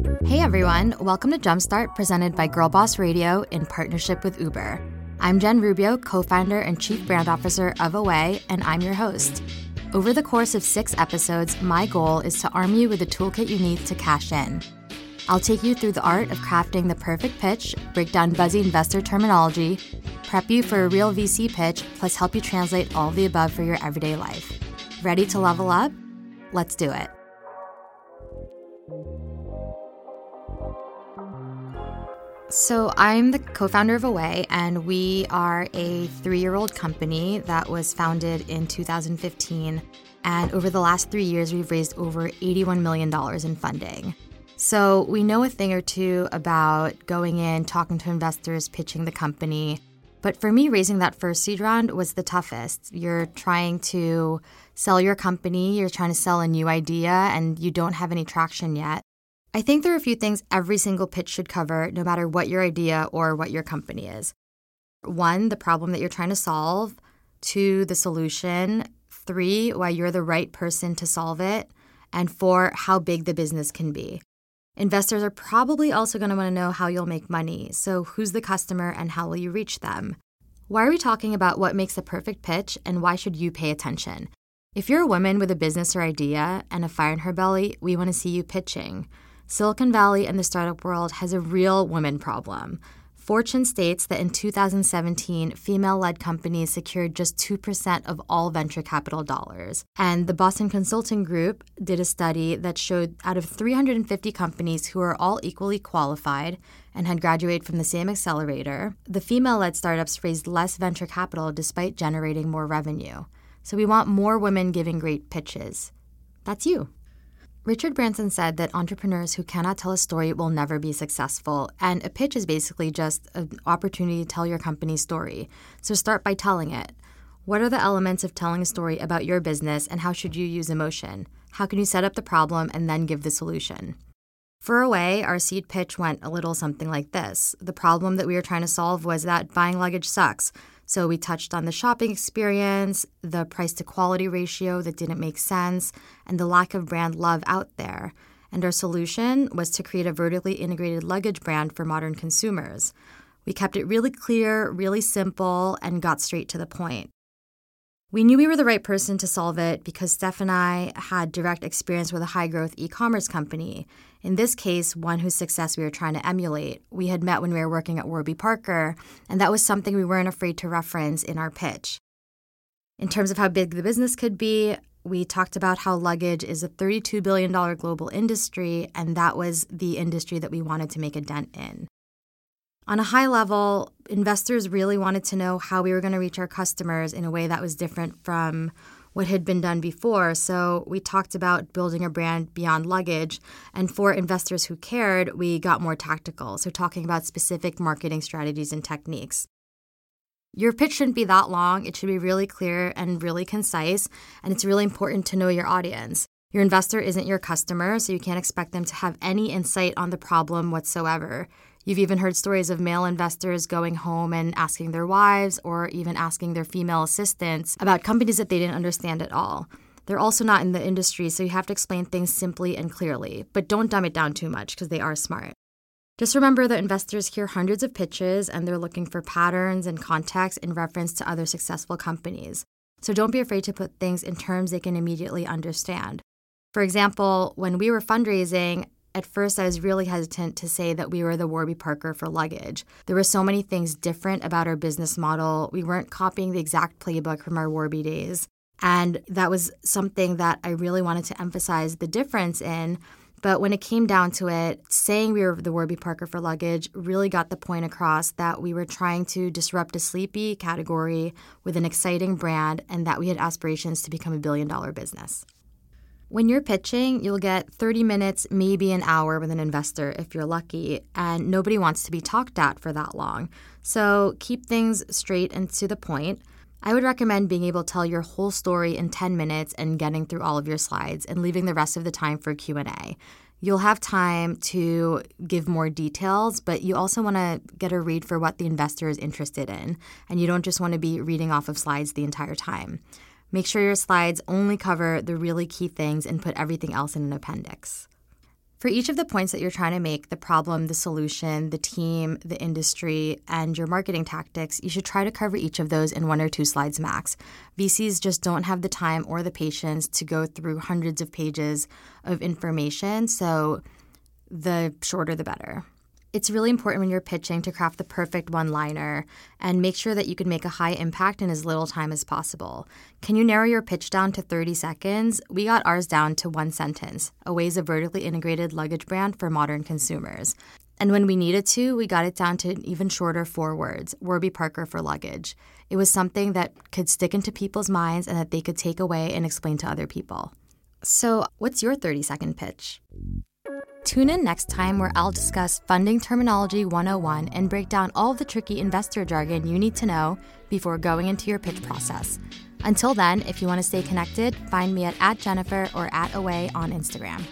Hey everyone, welcome to Jumpstart presented by Girl Boss Radio in partnership with Uber. I'm Jen Rubio, co founder and chief brand officer of Away, and I'm your host. Over the course of six episodes, my goal is to arm you with the toolkit you need to cash in. I'll take you through the art of crafting the perfect pitch, break down buzzy investor terminology, prep you for a real VC pitch, plus help you translate all the above for your everyday life. Ready to level up? Let's do it. So, I'm the co founder of Away, and we are a three year old company that was founded in 2015. And over the last three years, we've raised over $81 million in funding. So, we know a thing or two about going in, talking to investors, pitching the company. But for me, raising that first seed round was the toughest. You're trying to sell your company, you're trying to sell a new idea, and you don't have any traction yet. I think there are a few things every single pitch should cover, no matter what your idea or what your company is. One, the problem that you're trying to solve. Two, the solution. Three, why you're the right person to solve it. And four, how big the business can be. Investors are probably also going to want to know how you'll make money. So, who's the customer and how will you reach them? Why are we talking about what makes a perfect pitch and why should you pay attention? If you're a woman with a business or idea and a fire in her belly, we want to see you pitching. Silicon Valley and the startup world has a real women problem. Fortune states that in 2017, female led companies secured just 2% of all venture capital dollars. And the Boston Consulting Group did a study that showed out of 350 companies who are all equally qualified and had graduated from the same accelerator, the female led startups raised less venture capital despite generating more revenue. So we want more women giving great pitches. That's you. Richard Branson said that entrepreneurs who cannot tell a story will never be successful, and a pitch is basically just an opportunity to tell your company's story. So start by telling it. What are the elements of telling a story about your business, and how should you use emotion? How can you set up the problem and then give the solution? For Away, our seed pitch went a little something like this. The problem that we were trying to solve was that buying luggage sucks. So we touched on the shopping experience, the price to quality ratio that didn't make sense, and the lack of brand love out there. And our solution was to create a vertically integrated luggage brand for modern consumers. We kept it really clear, really simple, and got straight to the point. We knew we were the right person to solve it because Steph and I had direct experience with a high growth e commerce company. In this case, one whose success we were trying to emulate. We had met when we were working at Warby Parker, and that was something we weren't afraid to reference in our pitch. In terms of how big the business could be, we talked about how luggage is a $32 billion global industry, and that was the industry that we wanted to make a dent in. On a high level, investors really wanted to know how we were going to reach our customers in a way that was different from what had been done before. So we talked about building a brand beyond luggage. And for investors who cared, we got more tactical. So talking about specific marketing strategies and techniques. Your pitch shouldn't be that long. It should be really clear and really concise. And it's really important to know your audience. Your investor isn't your customer, so you can't expect them to have any insight on the problem whatsoever. You've even heard stories of male investors going home and asking their wives or even asking their female assistants about companies that they didn't understand at all. They're also not in the industry, so you have to explain things simply and clearly, but don't dumb it down too much because they are smart. Just remember that investors hear hundreds of pitches and they're looking for patterns and context in reference to other successful companies. So don't be afraid to put things in terms they can immediately understand. For example, when we were fundraising, at first, I was really hesitant to say that we were the Warby Parker for luggage. There were so many things different about our business model. We weren't copying the exact playbook from our Warby days. And that was something that I really wanted to emphasize the difference in. But when it came down to it, saying we were the Warby Parker for luggage really got the point across that we were trying to disrupt a sleepy category with an exciting brand and that we had aspirations to become a billion dollar business. When you're pitching, you'll get 30 minutes, maybe an hour with an investor if you're lucky, and nobody wants to be talked at for that long. So keep things straight and to the point. I would recommend being able to tell your whole story in 10 minutes and getting through all of your slides and leaving the rest of the time for Q&A. You'll have time to give more details, but you also want to get a read for what the investor is interested in, and you don't just want to be reading off of slides the entire time. Make sure your slides only cover the really key things and put everything else in an appendix. For each of the points that you're trying to make the problem, the solution, the team, the industry, and your marketing tactics you should try to cover each of those in one or two slides max. VCs just don't have the time or the patience to go through hundreds of pages of information, so the shorter the better. It's really important when you're pitching to craft the perfect one liner and make sure that you can make a high impact in as little time as possible. Can you narrow your pitch down to 30 seconds? We got ours down to one sentence Away's a vertically integrated luggage brand for modern consumers. And when we needed to, we got it down to an even shorter four words Warby Parker for luggage. It was something that could stick into people's minds and that they could take away and explain to other people. So, what's your 30 second pitch? Tune in next time where I'll discuss Funding Terminology 101 and break down all of the tricky investor jargon you need to know before going into your pitch process. Until then, if you want to stay connected, find me at, at Jennifer or at Away on Instagram.